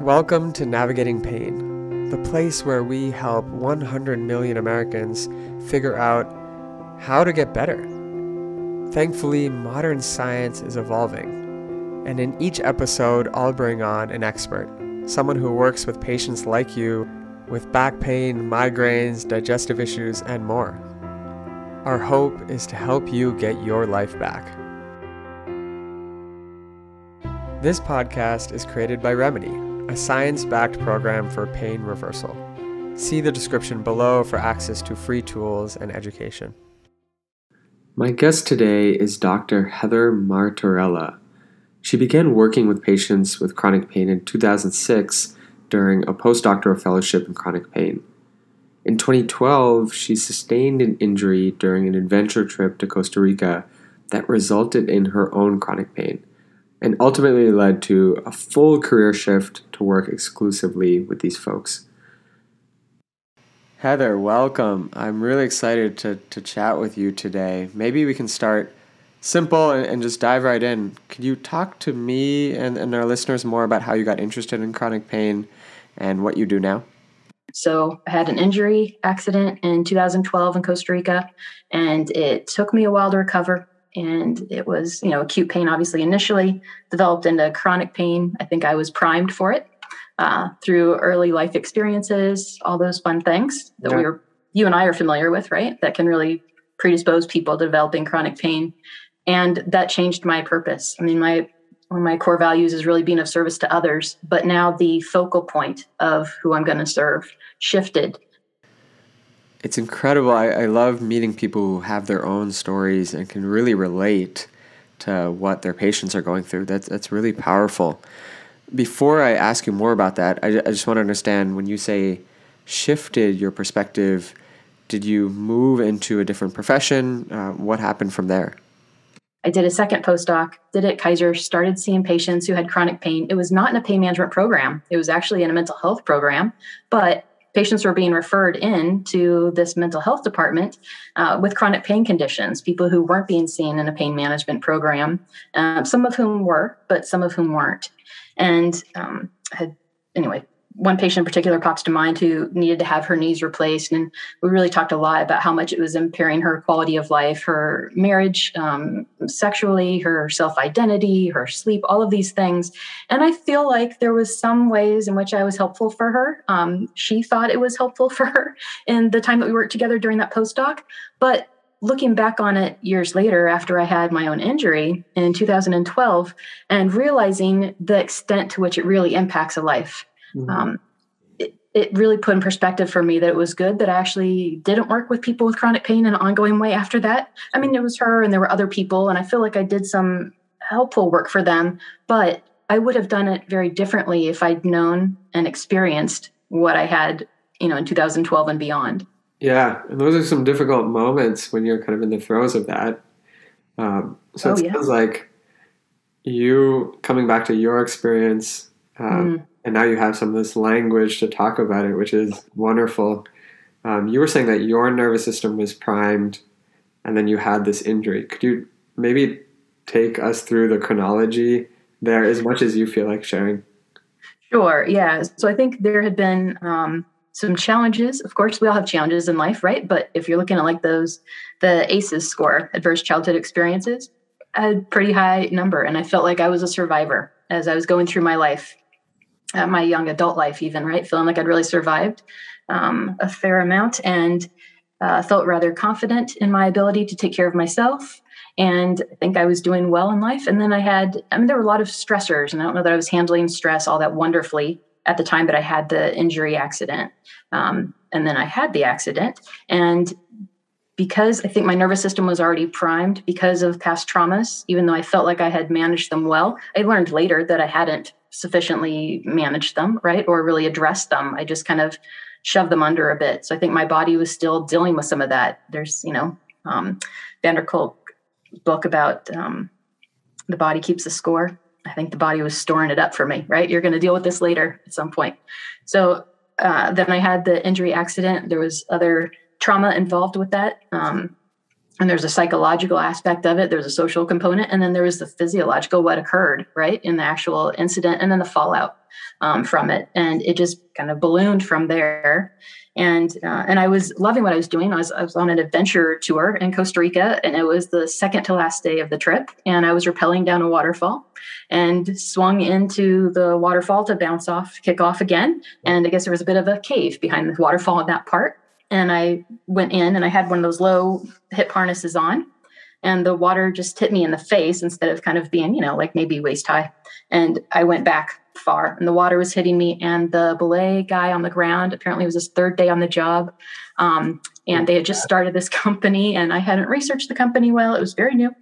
Welcome to Navigating Pain, the place where we help 100 million Americans figure out how to get better. Thankfully, modern science is evolving, and in each episode, I'll bring on an expert, someone who works with patients like you with back pain, migraines, digestive issues, and more. Our hope is to help you get your life back. This podcast is created by Remedy, a science backed program for pain reversal. See the description below for access to free tools and education. My guest today is Dr. Heather Martorella. She began working with patients with chronic pain in 2006 during a postdoctoral fellowship in chronic pain. In 2012, she sustained an injury during an adventure trip to Costa Rica that resulted in her own chronic pain and ultimately led to a full career shift to work exclusively with these folks. Heather, welcome. I'm really excited to, to chat with you today. Maybe we can start simple and, and just dive right in. Could you talk to me and, and our listeners more about how you got interested in chronic pain and what you do now? So I had an injury accident in 2012 in Costa Rica, and it took me a while to recover. And it was, you know, acute pain, obviously, initially developed into chronic pain. I think I was primed for it uh, through early life experiences, all those fun things that yeah. we were, you and I are familiar with, right? That can really predispose people to developing chronic pain. And that changed my purpose. I mean, my one of my core values is really being of service to others, but now the focal point of who I'm going to serve shifted. It's incredible. I, I love meeting people who have their own stories and can really relate to what their patients are going through. That's that's really powerful. Before I ask you more about that, I, I just want to understand when you say shifted your perspective, did you move into a different profession? Uh, what happened from there? I did a second postdoc, did it Kaiser, started seeing patients who had chronic pain. It was not in a pain management program, it was actually in a mental health program, but patients were being referred in to this mental health department uh, with chronic pain conditions, people who weren't being seen in a pain management program, uh, some of whom were, but some of whom weren't. And um, had, anyway, one patient in particular pops to mind who needed to have her knees replaced and we really talked a lot about how much it was impairing her quality of life her marriage um, sexually her self-identity her sleep all of these things. And i feel like there was some ways in which i was helpful for her. Um, she thought it was helpful for her in the time that we worked together during that postdoc. But looking back on it years later after I had my own injury in 2012 and realizing the extent to which it really impacts a life. Mm-hmm. Um, it, it really put in perspective for me that it was good that I actually didn't work with people with chronic pain in an ongoing way after that. I mean, it was her and there were other people, and I feel like I did some helpful work for them, but I would have done it very differently if I'd known and experienced what I had, you know, in 2012 and beyond. Yeah, and those are some difficult moments when you're kind of in the throes of that. Um, so oh, it sounds like you coming back to your experience um, mm and now you have some of this language to talk about it, which is wonderful. Um, you were saying that your nervous system was primed, and then you had this injury. Could you maybe take us through the chronology there, as much as you feel like sharing? Sure. Yeah. So I think there had been um, some challenges. Of course, we all have challenges in life, right? But if you're looking at like those, the ACEs score, adverse childhood experiences, a pretty high number, and I felt like I was a survivor as I was going through my life uh, my young adult life, even right, feeling like I'd really survived um, a fair amount and uh, felt rather confident in my ability to take care of myself. And I think I was doing well in life. And then I had, I mean, there were a lot of stressors, and I don't know that I was handling stress all that wonderfully at the time, but I had the injury accident. Um, and then I had the accident. And because I think my nervous system was already primed because of past traumas, even though I felt like I had managed them well, I learned later that I hadn't sufficiently managed them, right? Or really addressed them. I just kind of shoved them under a bit. So I think my body was still dealing with some of that. There's, you know, um, van der Kolk book about um, the body keeps the score. I think the body was storing it up for me, right? You're going to deal with this later at some point. So uh, then I had the injury accident. There was other trauma involved with that. Um, and there's a psychological aspect of it there's a social component and then there was the physiological what occurred right in the actual incident and then the fallout um, from it and it just kind of ballooned from there and uh, and I was loving what I was doing. I was I was on an adventure tour in Costa Rica, and it was the second to last day of the trip. And I was rappelling down a waterfall, and swung into the waterfall to bounce off, kick off again. And I guess there was a bit of a cave behind the waterfall in that part. And I went in, and I had one of those low hip harnesses on, and the water just hit me in the face instead of kind of being, you know, like maybe waist high. And I went back far and the water was hitting me and the belay guy on the ground apparently was his third day on the job um, and they had just started this company and i hadn't researched the company well it was very new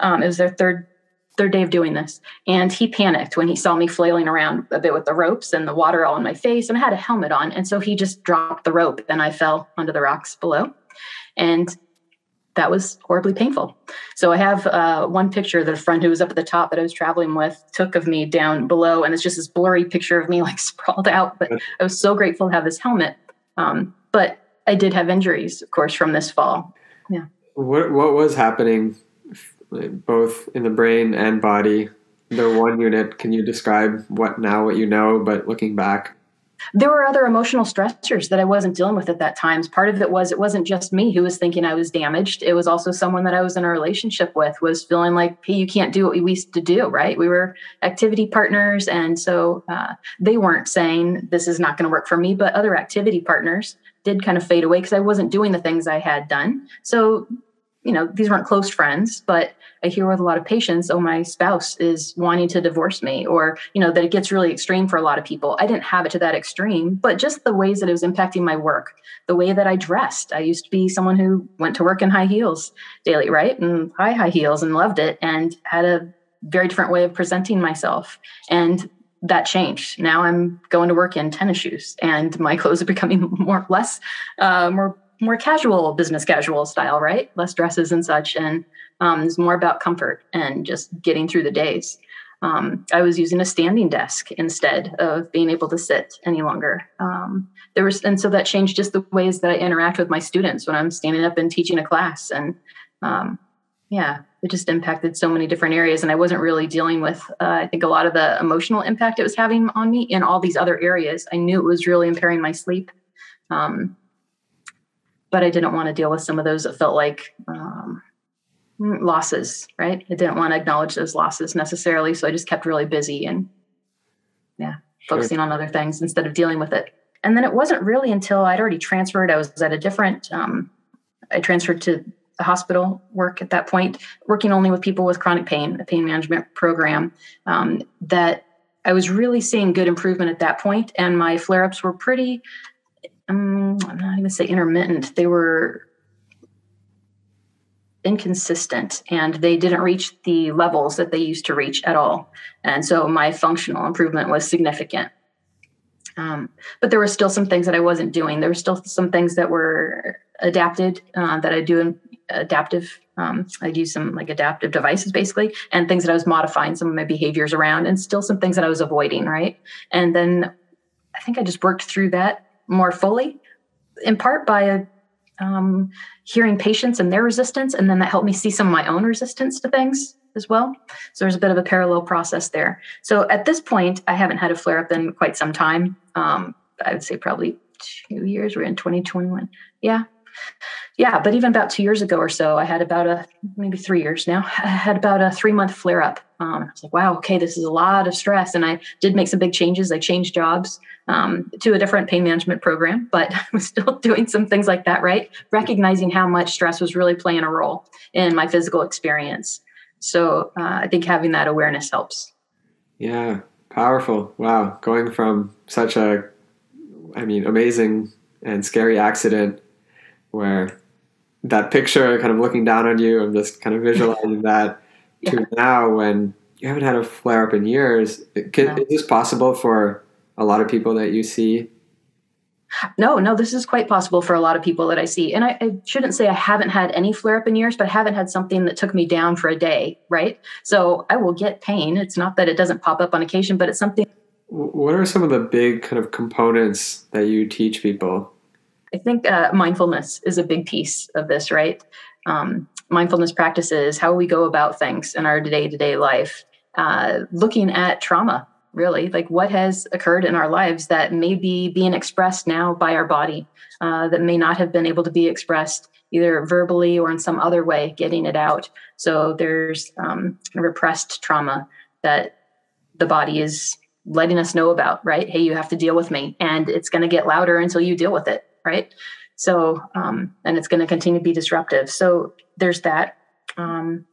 um, it was their third third day of doing this and he panicked when he saw me flailing around a bit with the ropes and the water all in my face and i had a helmet on and so he just dropped the rope and i fell onto the rocks below and that was horribly painful. So I have uh, one picture that a friend who was up at the top that I was traveling with took of me down below, and it's just this blurry picture of me like sprawled out. But I was so grateful to have this helmet. Um, but I did have injuries, of course, from this fall. Yeah. What What was happening, both in the brain and body? They're one unit. Can you describe what now, what you know, but looking back? there were other emotional stressors that I wasn't dealing with at that time. Part of it was it wasn't just me who was thinking I was damaged. It was also someone that I was in a relationship with was feeling like, hey, you can't do what we used to do, right? We were activity partners. And so uh, they weren't saying this is not going to work for me, but other activity partners did kind of fade away because I wasn't doing the things I had done. So you know, these weren't close friends, but I hear with a lot of patients, oh, my spouse is wanting to divorce me, or, you know, that it gets really extreme for a lot of people. I didn't have it to that extreme, but just the ways that it was impacting my work, the way that I dressed. I used to be someone who went to work in high heels daily, right? And high, high heels and loved it and had a very different way of presenting myself. And that changed. Now I'm going to work in tennis shoes and my clothes are becoming more, less, uh, more more casual business casual style, right? Less dresses and such. And um, it's more about comfort and just getting through the days. Um, I was using a standing desk instead of being able to sit any longer. Um, there was, and so that changed just the ways that I interact with my students when I'm standing up and teaching a class. And um, yeah, it just impacted so many different areas. And I wasn't really dealing with, uh, I think, a lot of the emotional impact it was having on me in all these other areas. I knew it was really impairing my sleep. Um, but I didn't want to deal with some of those that felt like um, losses, right? I didn't want to acknowledge those losses necessarily. So I just kept really busy and, yeah, sure. focusing on other things instead of dealing with it. And then it wasn't really until I'd already transferred, I was at a different, um, I transferred to the hospital work at that point, working only with people with chronic pain, a pain management program, um, that I was really seeing good improvement at that point, and my flare ups were pretty um, I'm not even say intermittent. They were inconsistent and they didn't reach the levels that they used to reach at all. And so my functional improvement was significant. Um, but there were still some things that I wasn't doing. There were still some things that were adapted uh, that I do in adaptive. Um, I use some like adaptive devices basically, and things that I was modifying some of my behaviors around, and still some things that I was avoiding. Right, and then I think I just worked through that more fully, in part by um, hearing patients and their resistance, and then that helped me see some of my own resistance to things as well. So there's a bit of a parallel process there. So at this point, I haven't had a flare up in quite some time. Um, I would say probably two years. We're in 2021. Yeah, yeah, but even about two years ago or so, I had about a maybe three years now. I had about a three month flare up. Um, I was like, wow, okay, this is a lot of stress. And I did make some big changes. I changed jobs um, to a different pain management program, but I was still doing some things like that, right? Recognizing how much stress was really playing a role in my physical experience. So uh, I think having that awareness helps. Yeah, powerful. Wow. Going from such a, I mean, amazing and scary accident where that picture kind of looking down on you, I'm just kind of visualizing that yeah. to now when you haven't had a flare up in years. Can, no. Is this possible for a lot of people that you see? No, no, this is quite possible for a lot of people that I see. And I, I, shouldn't say I haven't had any flare up in years, but I haven't had something that took me down for a day, right? So I will get pain. It's not that it doesn't pop up on occasion, but it's something. What are some of the big kind of components that you teach people I think uh, mindfulness is a big piece of this, right? Um, mindfulness practices, how we go about things in our day to day life, uh, looking at trauma, really, like what has occurred in our lives that may be being expressed now by our body, uh, that may not have been able to be expressed either verbally or in some other way, getting it out. So there's um, repressed trauma that the body is letting us know about, right? Hey, you have to deal with me, and it's going to get louder until you deal with it, right? So, um, and it's going to continue to be disruptive. So there's that. Um,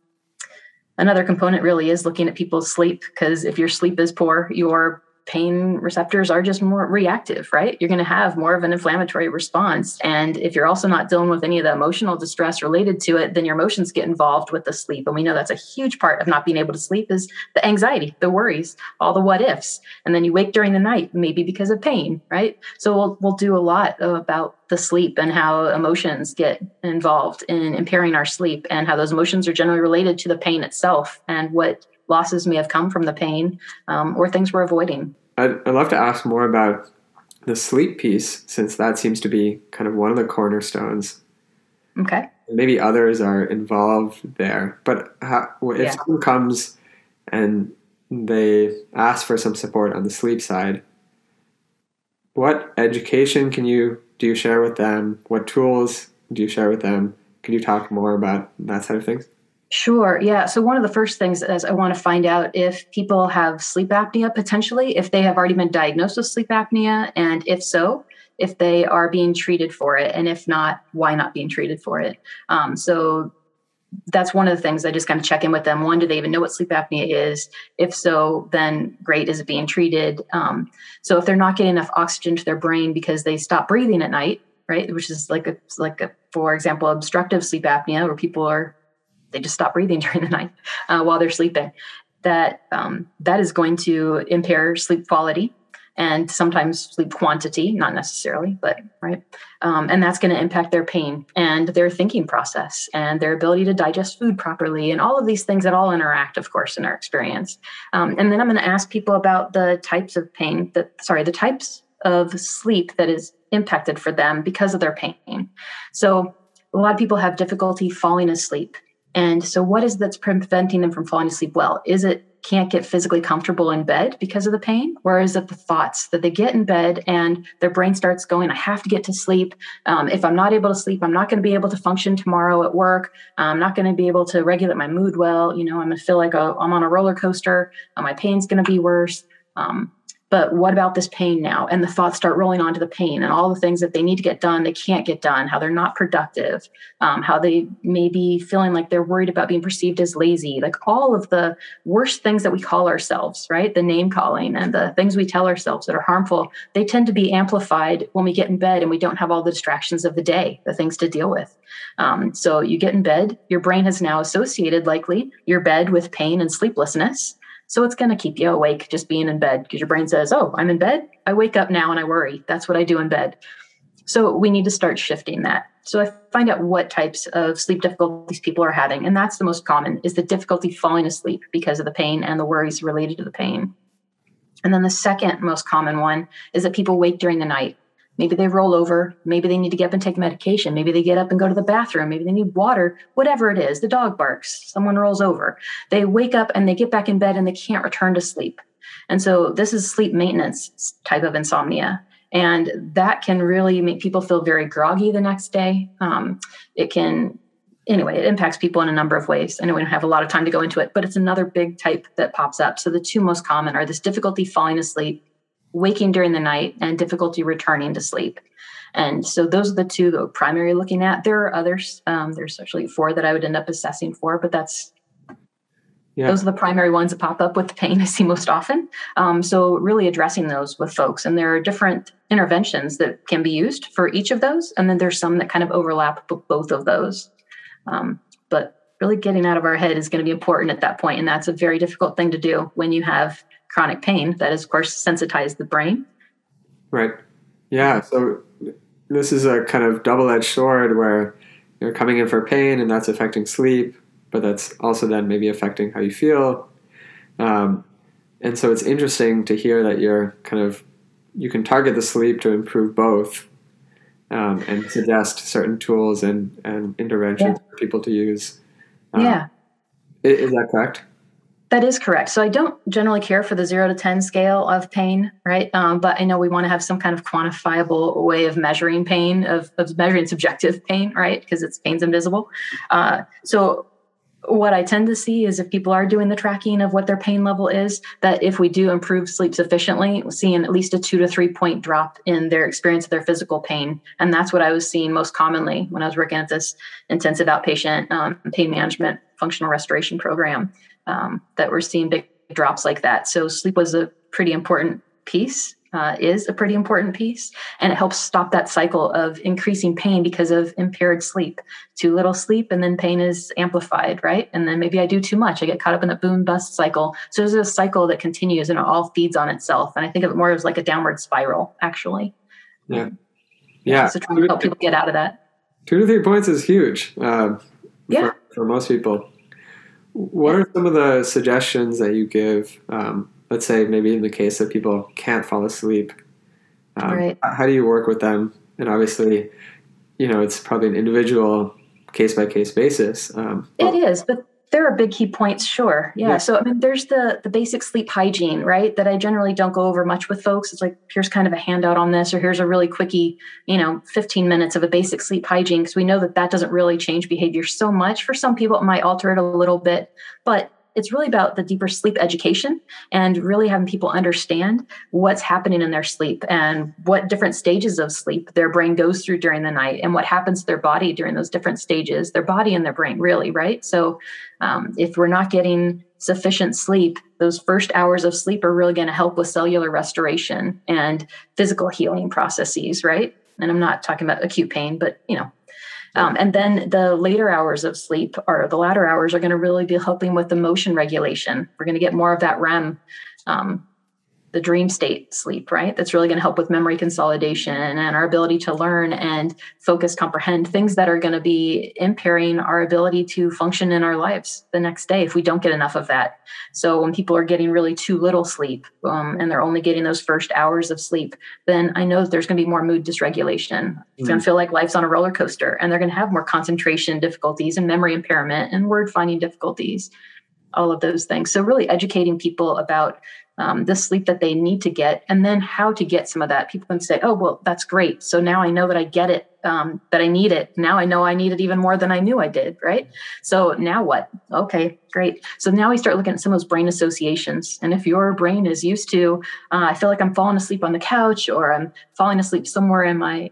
another component really is looking at people's sleep because if your sleep is poor, your pain receptors are just more reactive, right? You're going to have more of an inflammatory response. And if you're also not dealing with any of the emotional distress related to it, then your emotions get involved with the sleep. And we know that's a huge part of not being able to sleep is the anxiety, the worries, all the what ifs. And then you wake during the night, maybe because of pain, right? So we'll, we'll do a lot about the sleep and how emotions get involved in impairing our sleep and how those emotions are generally related to the pain itself and what losses may have come from the pain um, or things we're avoiding. I'd, I'd love to ask more about the sleep piece since that seems to be kind of one of the cornerstones. Okay. Maybe others are involved there, but how, if yeah. someone comes and they ask for some support on the sleep side, what education can you do you share with them? What tools do you share with them? Can you talk more about that side of things? Sure. Yeah. So one of the first things is I want to find out if people have sleep apnea potentially, if they have already been diagnosed with sleep apnea, and if so, if they are being treated for it, and if not, why not being treated for it. Um, so that's one of the things I just kind of check in with them. One, do they even know what sleep apnea is? If so, then great, is it being treated? Um, so if they're not getting enough oxygen to their brain because they stop breathing at night, right, which is like a like a, for example, obstructive sleep apnea, where people are they just stop breathing during the night uh, while they're sleeping. That um, that is going to impair sleep quality and sometimes sleep quantity, not necessarily, but right. Um, and that's going to impact their pain and their thinking process and their ability to digest food properly and all of these things that all interact, of course, in our experience. Um, and then I'm going to ask people about the types of pain that, sorry, the types of sleep that is impacted for them because of their pain. So a lot of people have difficulty falling asleep and so, what is that's preventing them from falling asleep well? Is it can't get physically comfortable in bed because of the pain? Or is it the thoughts that they get in bed and their brain starts going, I have to get to sleep. Um, if I'm not able to sleep, I'm not going to be able to function tomorrow at work. I'm not going to be able to regulate my mood well. You know, I'm going to feel like i am on a roller coaster. Uh, my pain's going to be worse. Um, but what about this pain now? And the thoughts start rolling onto the pain and all the things that they need to get done, they can't get done, how they're not productive, um, how they may be feeling like they're worried about being perceived as lazy, like all of the worst things that we call ourselves, right? The name calling and the things we tell ourselves that are harmful, they tend to be amplified when we get in bed and we don't have all the distractions of the day, the things to deal with. Um, so you get in bed, your brain has now associated likely your bed with pain and sleeplessness. So it's going to keep you awake just being in bed because your brain says, Oh, I'm in bed. I wake up now and I worry. That's what I do in bed. So we need to start shifting that. So I find out what types of sleep difficulties people are having. And that's the most common is the difficulty falling asleep because of the pain and the worries related to the pain. And then the second most common one is that people wake during the night. Maybe they roll over. Maybe they need to get up and take medication. Maybe they get up and go to the bathroom. Maybe they need water, whatever it is. The dog barks, someone rolls over. They wake up and they get back in bed and they can't return to sleep. And so this is sleep maintenance type of insomnia. And that can really make people feel very groggy the next day. Um, it can, anyway, it impacts people in a number of ways. I know we don't have a lot of time to go into it, but it's another big type that pops up. So the two most common are this difficulty falling asleep waking during the night and difficulty returning to sleep. And so those are the two that we're primarily looking at. There are others. Um, there's actually four that I would end up assessing for, but that's yeah. those are the primary ones that pop up with the pain I see most often. Um, so really addressing those with folks, and there are different interventions that can be used for each of those, and then there's some that kind of overlap both of those. Um, but really getting out of our head is going to be important at that point, and that's a very difficult thing to do when you have chronic pain that has, of course, sensitized the brain. Right. Yeah. So this is a kind of double edged sword where you're coming in for pain and that's affecting sleep, but that's also then maybe affecting how you feel. Um, and so it's interesting to hear that you're kind of you can target the sleep to improve both um, and suggest certain tools and, and interventions yeah. for people to use Um, yeah. Is that correct? That is correct. So I don't generally care for the zero to 10 scale of pain, right? Um, but I know we want to have some kind of quantifiable way of measuring pain, of, of measuring subjective pain, right? Because it's pain's invisible. Uh, so what I tend to see is if people are doing the tracking of what their pain level is, that if we do improve sleep sufficiently, seeing at least a two to three point drop in their experience of their physical pain. And that's what I was seeing most commonly when I was working at this intensive outpatient um, pain management functional restoration program um, that we're seeing big drops like that. So sleep was a pretty important piece. Uh, is a pretty important piece and it helps stop that cycle of increasing pain because of impaired sleep. Too little sleep and then pain is amplified right? And then maybe i do too much. I get caught up in the boom bust cycle. So there's a cycle that continues and it all feeds on itself. And i think of it more as like a downward spiral actually. Yeah. Yeah. so trying to help people get out of that. Two to three points is huge uh, yeah. for, for most people what are some of the suggestions that you give? Um, let's say maybe in the case that people can't fall asleep, um, right. how do you work with them? And obviously, you know, it's probably an individual case by case basis. Um, it is, but there are big key points sure yeah. yeah. so i mean there's the the basic sleep hygiene right that i generally don't go over much with folks it's like here's kind of a handout on this or here's a really quickie you know 15 minutes of a basic sleep hygiene because we know that that doesn't really change behavior so much for some people it might alter it a little bit but it's really about the deeper sleep education and really having people understand what's happening in their sleep and what different stages of sleep their brain goes through during the night and what happens to their body during those different stages, their body and their brain, really, right? So, um, if we're not getting sufficient sleep, those first hours of sleep are really going to help with cellular restoration and physical healing processes, right? And I'm not talking about acute pain, but you know, um, and then the later hours of sleep or the latter hours are going to really be helping with emotion regulation. We're going to get more of that REM um, the dream state sleep, right? That's really going to help with memory consolidation and our ability to learn and focus, comprehend things that are going to be impairing our ability to function in our lives the next day if we don't get enough of that. So when people are getting really too little sleep um, and they're only getting those first hours of sleep, then I know that there's going to be more mood dysregulation. It's mm. going to feel like life's on a roller coaster and they're going to have more concentration difficulties and memory impairment and word finding difficulties all of those things. So, really educating people about um, the sleep that they need to get, and then how to get some of that. People can say, "Oh, well, that's great. So now I know that I get it, um, that I need it. Now I know I need it even more than I knew I did." Right. So now what? Okay, great. So now we start looking at some of those brain associations. And if your brain is used to, uh, I feel like I'm falling asleep on the couch, or I'm falling asleep somewhere in my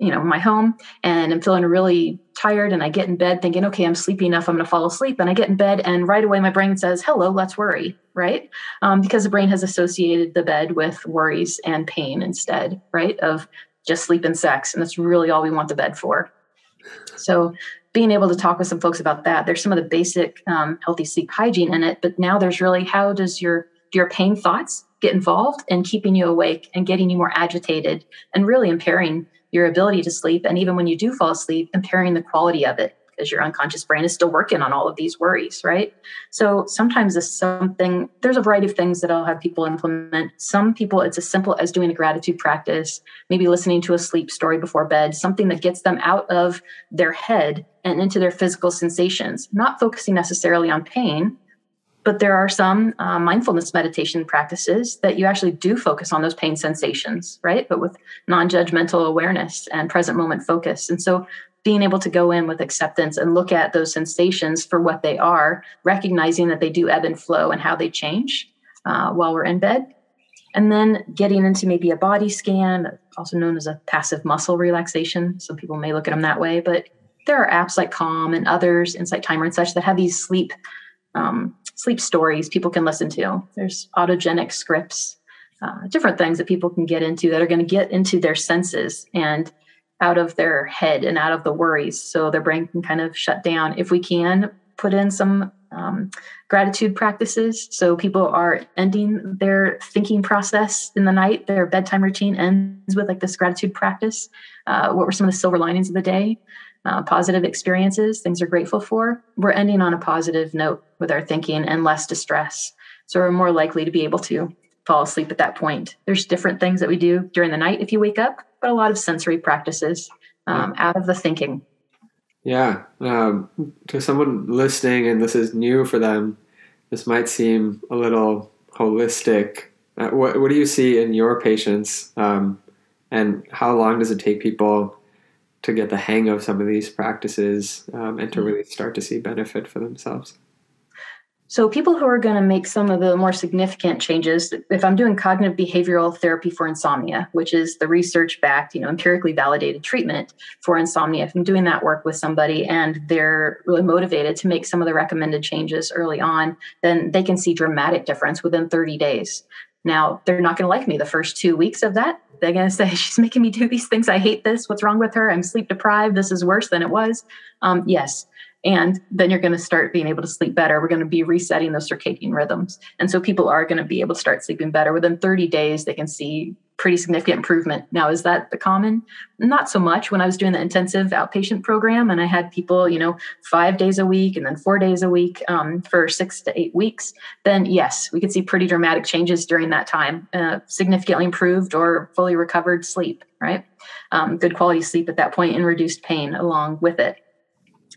you know my home and i'm feeling really tired and i get in bed thinking okay i'm sleepy enough i'm going to fall asleep and i get in bed and right away my brain says hello let's worry right? Um, because the brain has associated the bed with worries and pain instead right of just sleep and sex and that's really all we want the bed for. So being able to talk with some folks about that there's some of the basic um, healthy sleep hygiene in it but now there's really how does your your pain thoughts get involved in keeping you awake and getting you more agitated and really impairing your ability to sleep. And even when you do fall asleep, impairing the quality of it because your unconscious brain is still working on all of these worries, right? So sometimes it's something, there's a variety of things that I'll have people implement. Some people, it's as simple as doing a gratitude practice, maybe listening to a sleep story before bed, something that gets them out of their head and into their physical sensations, not focusing necessarily on pain, but there are some uh, mindfulness meditation practices that you actually do focus on those pain sensations, right? But with non judgmental awareness and present moment focus. And so being able to go in with acceptance and look at those sensations for what they are, recognizing that they do ebb and flow and how they change uh, while we're in bed. And then getting into maybe a body scan, also known as a passive muscle relaxation. Some people may look at them that way, but there are apps like Calm and others, Insight Timer and such, that have these sleep um, sleep stories people can listen to. There's autogenic scripts, uh, different things that people can get into that are going to get into their senses and out of their head and out of the worries. So their brain can kind of shut down. If we can put in some um, gratitude practices, so people are ending their thinking process in the night, their bedtime routine ends with like this gratitude practice. Uh, what were some of the silver linings of the day? uh, positive experiences, things we're grateful for, we're ending on a positive note with our thinking and less distress. So we're more likely to be able to fall asleep at that point. There's different things that we do during the night if you wake up, but a lot of sensory practices um, out of the thinking. Yeah. Um, to someone listening, and this is new for them, this might seem a little holistic. Uh, what, what do you see in your patients, um, and how long does it take people to get the hang of some of these practices um, and to mm-hmm. really start to see benefit for themselves? So, people who are going to make some of the more significant changes, if I'm doing cognitive behavioral therapy for insomnia, which is the research backed, you know, empirically validated treatment for insomnia, if I'm doing that work with somebody and they're really motivated to make some of the recommended changes early on, then they can see dramatic difference within 30 days. Now, they're not going to like me the first two weeks of that. They're going to say, She's making me do these things. I hate this. What's wrong with her? I'm sleep deprived. This is worse than it was. Um, yes, and then you're going to start being able to sleep better. We're going to be resetting those circadian rhythms. And so people are going to be able to start sleeping better within 30 days. They can see pretty significant improvement. Now is that the common? Not so much. When i was doing the intensive outpatient program and i had people you know five days a week and then four days a week um, for six to eight weeks then yes we could see pretty dramatic changes during that time uh, significantly improved or fully recovered sleep right? Um, good quality sleep at that point and reduced pain along with it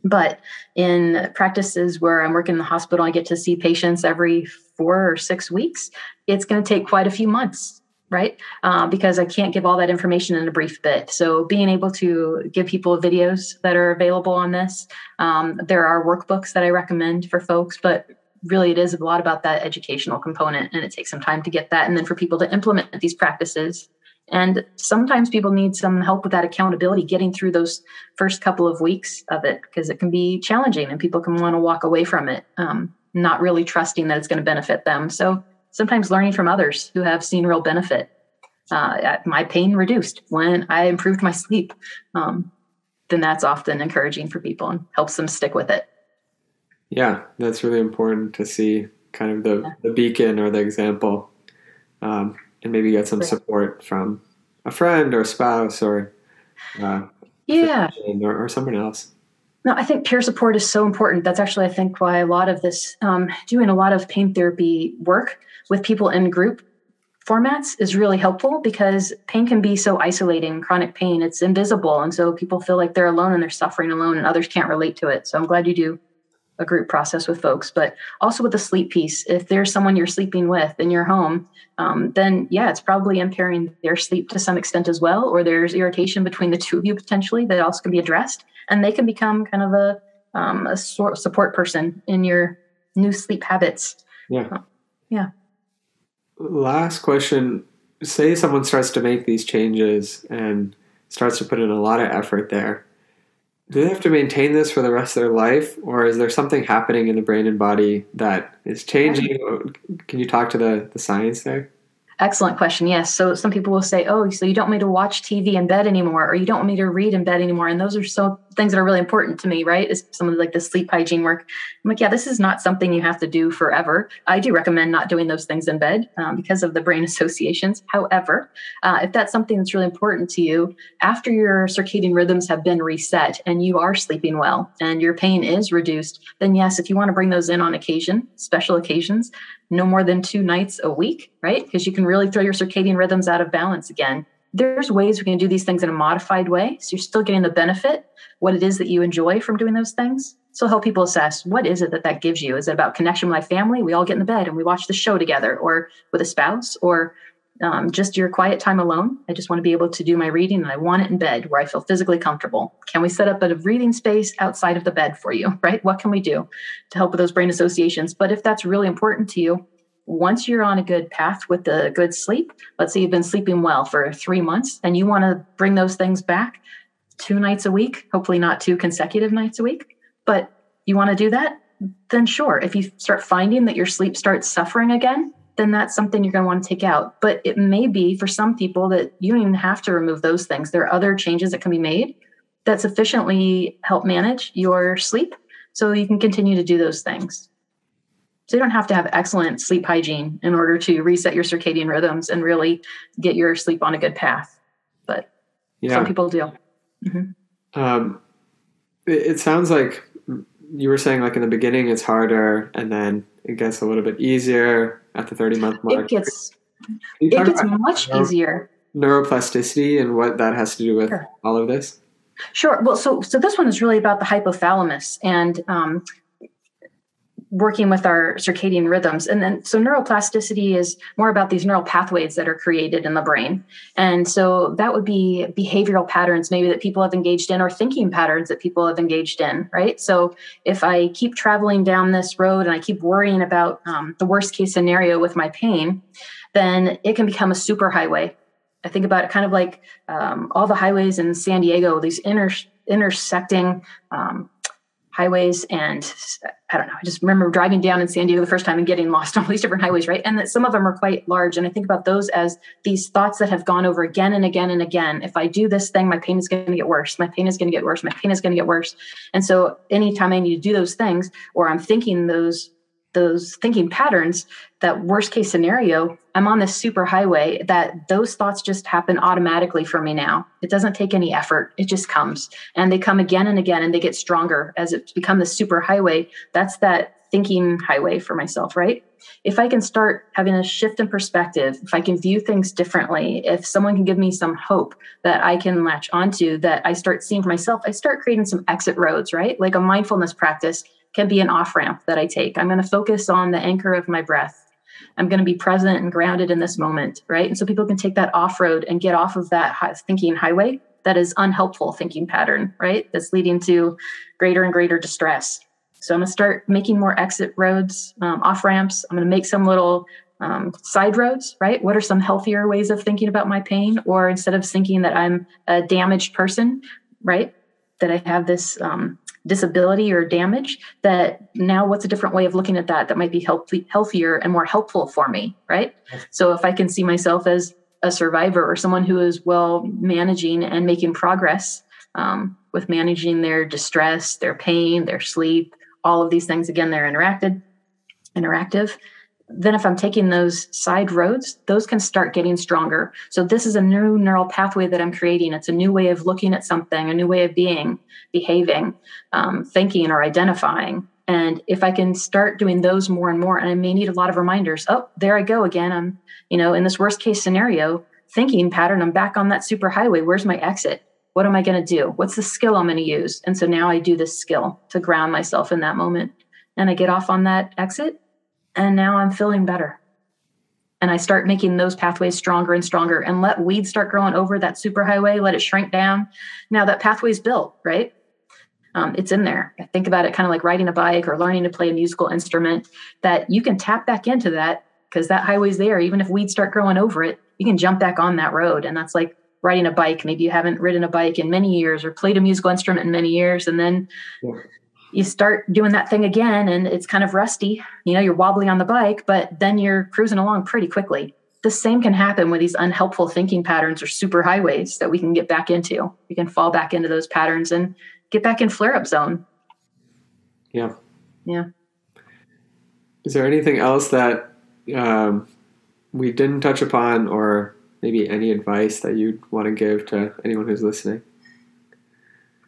but in practices where I'm working in the hospital, I get to see patients every four or six weeks. It's going to take quite a few months, right? Uh, because I can't give all that information in a brief bit. So being able to give people videos that are available on this, um, there are workbooks that I recommend for folks, but really it is a lot about that educational component and it takes some time to get that and then for people to implement these practices and sometimes people need some help with that accountability, getting through those first couple of weeks of it, because it can be challenging and people can want to walk away from it, um, not really trusting that it's going to benefit them. So sometimes learning from others who have seen real benefit. Uh, my pain reduced when I improved my sleep. Um, then that's often encouraging for people and helps them stick with it. Yeah, that's really important to see kind of the, yeah. the beacon or the example. Um, and maybe get some support from a friend or a spouse or uh, yeah. or, or, someone else. No i think peer support is so important. That's actually i think why a lot of this um, doing a lot of pain therapy work with people in group formats is really helpful because pain can be so isolating chronic pain. It's invisible and so people feel like they're alone and they're suffering alone and others can't relate to it. So i'm glad you do a group process with folks, but also with the sleep piece. If there's someone you're sleeping with in your home, um, then yeah, it's probably impairing their sleep to some extent as well, or there's irritation between the two of you potentially that also can be addressed, and they can become kind of a um, a sort of support person in your new sleep habits. Yeah. Uh, yeah. Last question. Say someone starts to make these changes and starts to put in a lot of effort there do they have to maintain this for the rest of their life or is there something happening in the brain and body that is changing? Can you talk to the, the science there Excellent question. Yes. So some people will say, "Oh, so you don't want me to watch TV in bed anymore, or you don't want me to read in bed anymore." And those are so things that are really important to me, right? Is some of like the sleep hygiene work. I'm like, yeah, this is not something you have to do forever. I do recommend not doing those things in bed um, because of the brain associations. However, uh, if that's something that's really important to you, after your circadian rhythms have been reset and you are sleeping well and your pain is reduced, then yes, if you want to bring those in on occasion, special occasions, no more than two nights a week, right? Because you can really throw your circadian rhythms out of balance again. There's ways we can do these things in a modified way. So you're still getting the benefit, what it is that you enjoy from doing those things. So help people assess what is it that that gives you? Is it about connection with my family? We all get in the bed and we watch the show together, or with a spouse, or um, just your quiet time alone. I just want to be able to do my reading and I want it in bed where I feel physically comfortable. Can we set up a reading space outside of the bed for you, right? What can we do to help with those brain associations? But if that's really important to you, once you're on a good path with the good sleep, let's say you've been sleeping well for three months and you want to bring those things back two nights a week, hopefully not two consecutive nights a week, but you want to do that, then sure. If you start finding that your sleep starts suffering again, then that's something you're going to want to take out. But it may be for some people that you don't even have to remove those things. There are other changes that can be made that sufficiently help manage your sleep so you can continue to do those things. So you don't have to have excellent sleep hygiene in order to reset your circadian rhythms and really get your sleep on a good path. But yeah. some people do. Mm-hmm. Um, it, it sounds like you were saying like in the beginning it's harder and then it gets a little bit easier at the 30 month mark. It gets, it gets much neuro, easier. Neuroplasticity and what that has to do with sure. all of this? Sure. Well, so so this one is really about the hypothalamus and um, working with our circadian rhythms. And then, so neuroplasticity is more about these neural pathways that are created in the brain. And so that would be behavioral patterns, maybe that people have engaged in, or thinking patterns that people have engaged in, right? So if I keep traveling down this road and I keep worrying about um, the worst case scenario with my pain, then it can become a super highway. I think about it kind of like um, all the highways in San Diego, these inter- intersecting um, highways and I don't know. I just remember driving down in San Diego the first time and getting lost on all these different highways, right? And that some of them are quite large. And I think about those as these thoughts that have gone over again and again and again. If I do this thing, my pain is going to get worse. My pain is going to get worse. My pain is going to get worse. And so anytime I need to do those things or I'm thinking those those thinking patterns, that worst case scenario, I'm on this super highway that those thoughts just happen automatically for me now. It doesn't take any effort. It just comes and they come again and again and they get stronger as it's become the super highway. That's that thinking highway for myself, right? If I can start having a shift in perspective, if I can view things differently, if someone can give me some hope that I can latch onto, that I start seeing for myself, I start creating some exit roads, right? Like a mindfulness practice can be an off ramp that I take. I'm going to focus on the anchor of my breath. I'm going to be present and grounded in this moment, right? And so people can take that off road and get off of that thinking highway that is unhelpful thinking pattern, right? That's leading to greater and greater distress. So I'm going to start making more exit roads, um, off ramps. I'm going to make some little um, side roads, right? What are some healthier ways of thinking about my pain? Or instead of thinking that I'm a damaged person, right? That I have this um, disability or damage that now what's a different way of looking at that that might be healthy, healthier and more helpful for me right? So if i can see myself as a survivor or someone who is well managing and making progress um, with managing their distress their pain their sleep all of these things again they're interacted interactive then if I'm taking those side roads, those can start getting stronger. So this is a new neural pathway that I'm creating. It's a new way of looking at something, a new way of being, behaving, um, thinking, or identifying. And if I can start doing those more and more, and I may need a lot of reminders. Oh, there I go again. I'm, you know, in this worst case scenario thinking pattern. I'm back on that super highway. Where's my exit? What am I going to do? What's the skill I'm going to use? And so now I do this skill to ground myself in that moment, and I get off on that exit and now I'm feeling better. And I start making those pathways stronger and stronger and let weeds start growing over that superhighway, let it shrink down. Now that pathway's built, right? Um, it's in there. I think about it kind of like riding a bike or learning to play a musical instrument that you can tap back into that because that highway's there. Even if weeds start growing over it, you can jump back on that road. And that's like riding a bike. Maybe you haven't ridden a bike in many years or played a musical instrument in many years. And then yeah you start doing that thing again and it's kind of rusty. You know you're wobbly on the bike but then you're cruising along pretty quickly. The same can happen with these unhelpful thinking patterns or super highways that we can get back into. We can fall back into those patterns and get back in flare up zone. Yeah. Yeah. Is there anything else that um, we didn't touch upon or maybe any advice that you'd want to give to anyone who's listening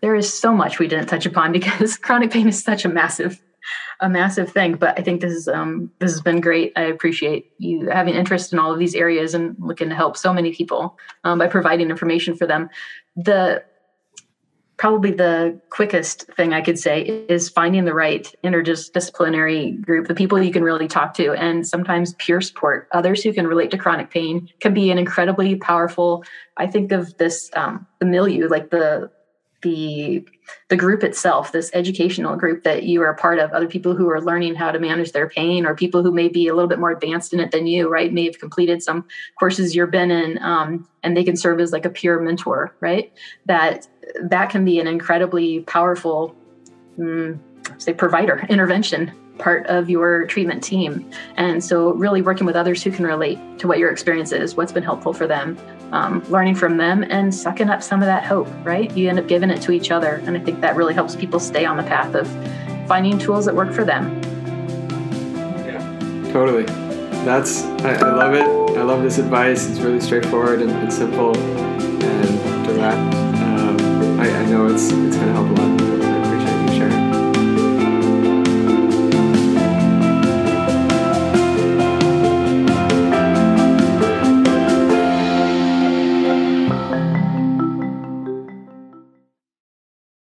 there is so much we didn't touch upon because chronic pain is such a massive a massive thing but i think this is um, this has been great. I appreciate you having interest in all of these areas and looking to help so many people um, by providing information for them. The probably the quickest thing i could say is finding the right interdisciplinary group the people you can really talk to and sometimes peer support. Others who can relate to chronic pain can be an incredibly powerful i think of this um, the milieu like the the the group itself this educational group that you are a part of other people who are learning how to manage their pain or people who may be a little bit more advanced in it than you right may have completed some courses you've been in um, and they can serve as like a peer mentor right that that can be an incredibly powerful mm, say provider intervention part of your treatment team. And so, really working with others who can relate to what your experience is, what's been helpful for them, um, learning from them, and sucking up some of that hope, right? You end up giving it to each other. And I think that really helps people stay on the path of finding tools that work for them. Yeah, totally. That's, I, I love it. I love this advice. It's really straightforward and, and simple and direct. Um, I, I know it's, it's going to help a lot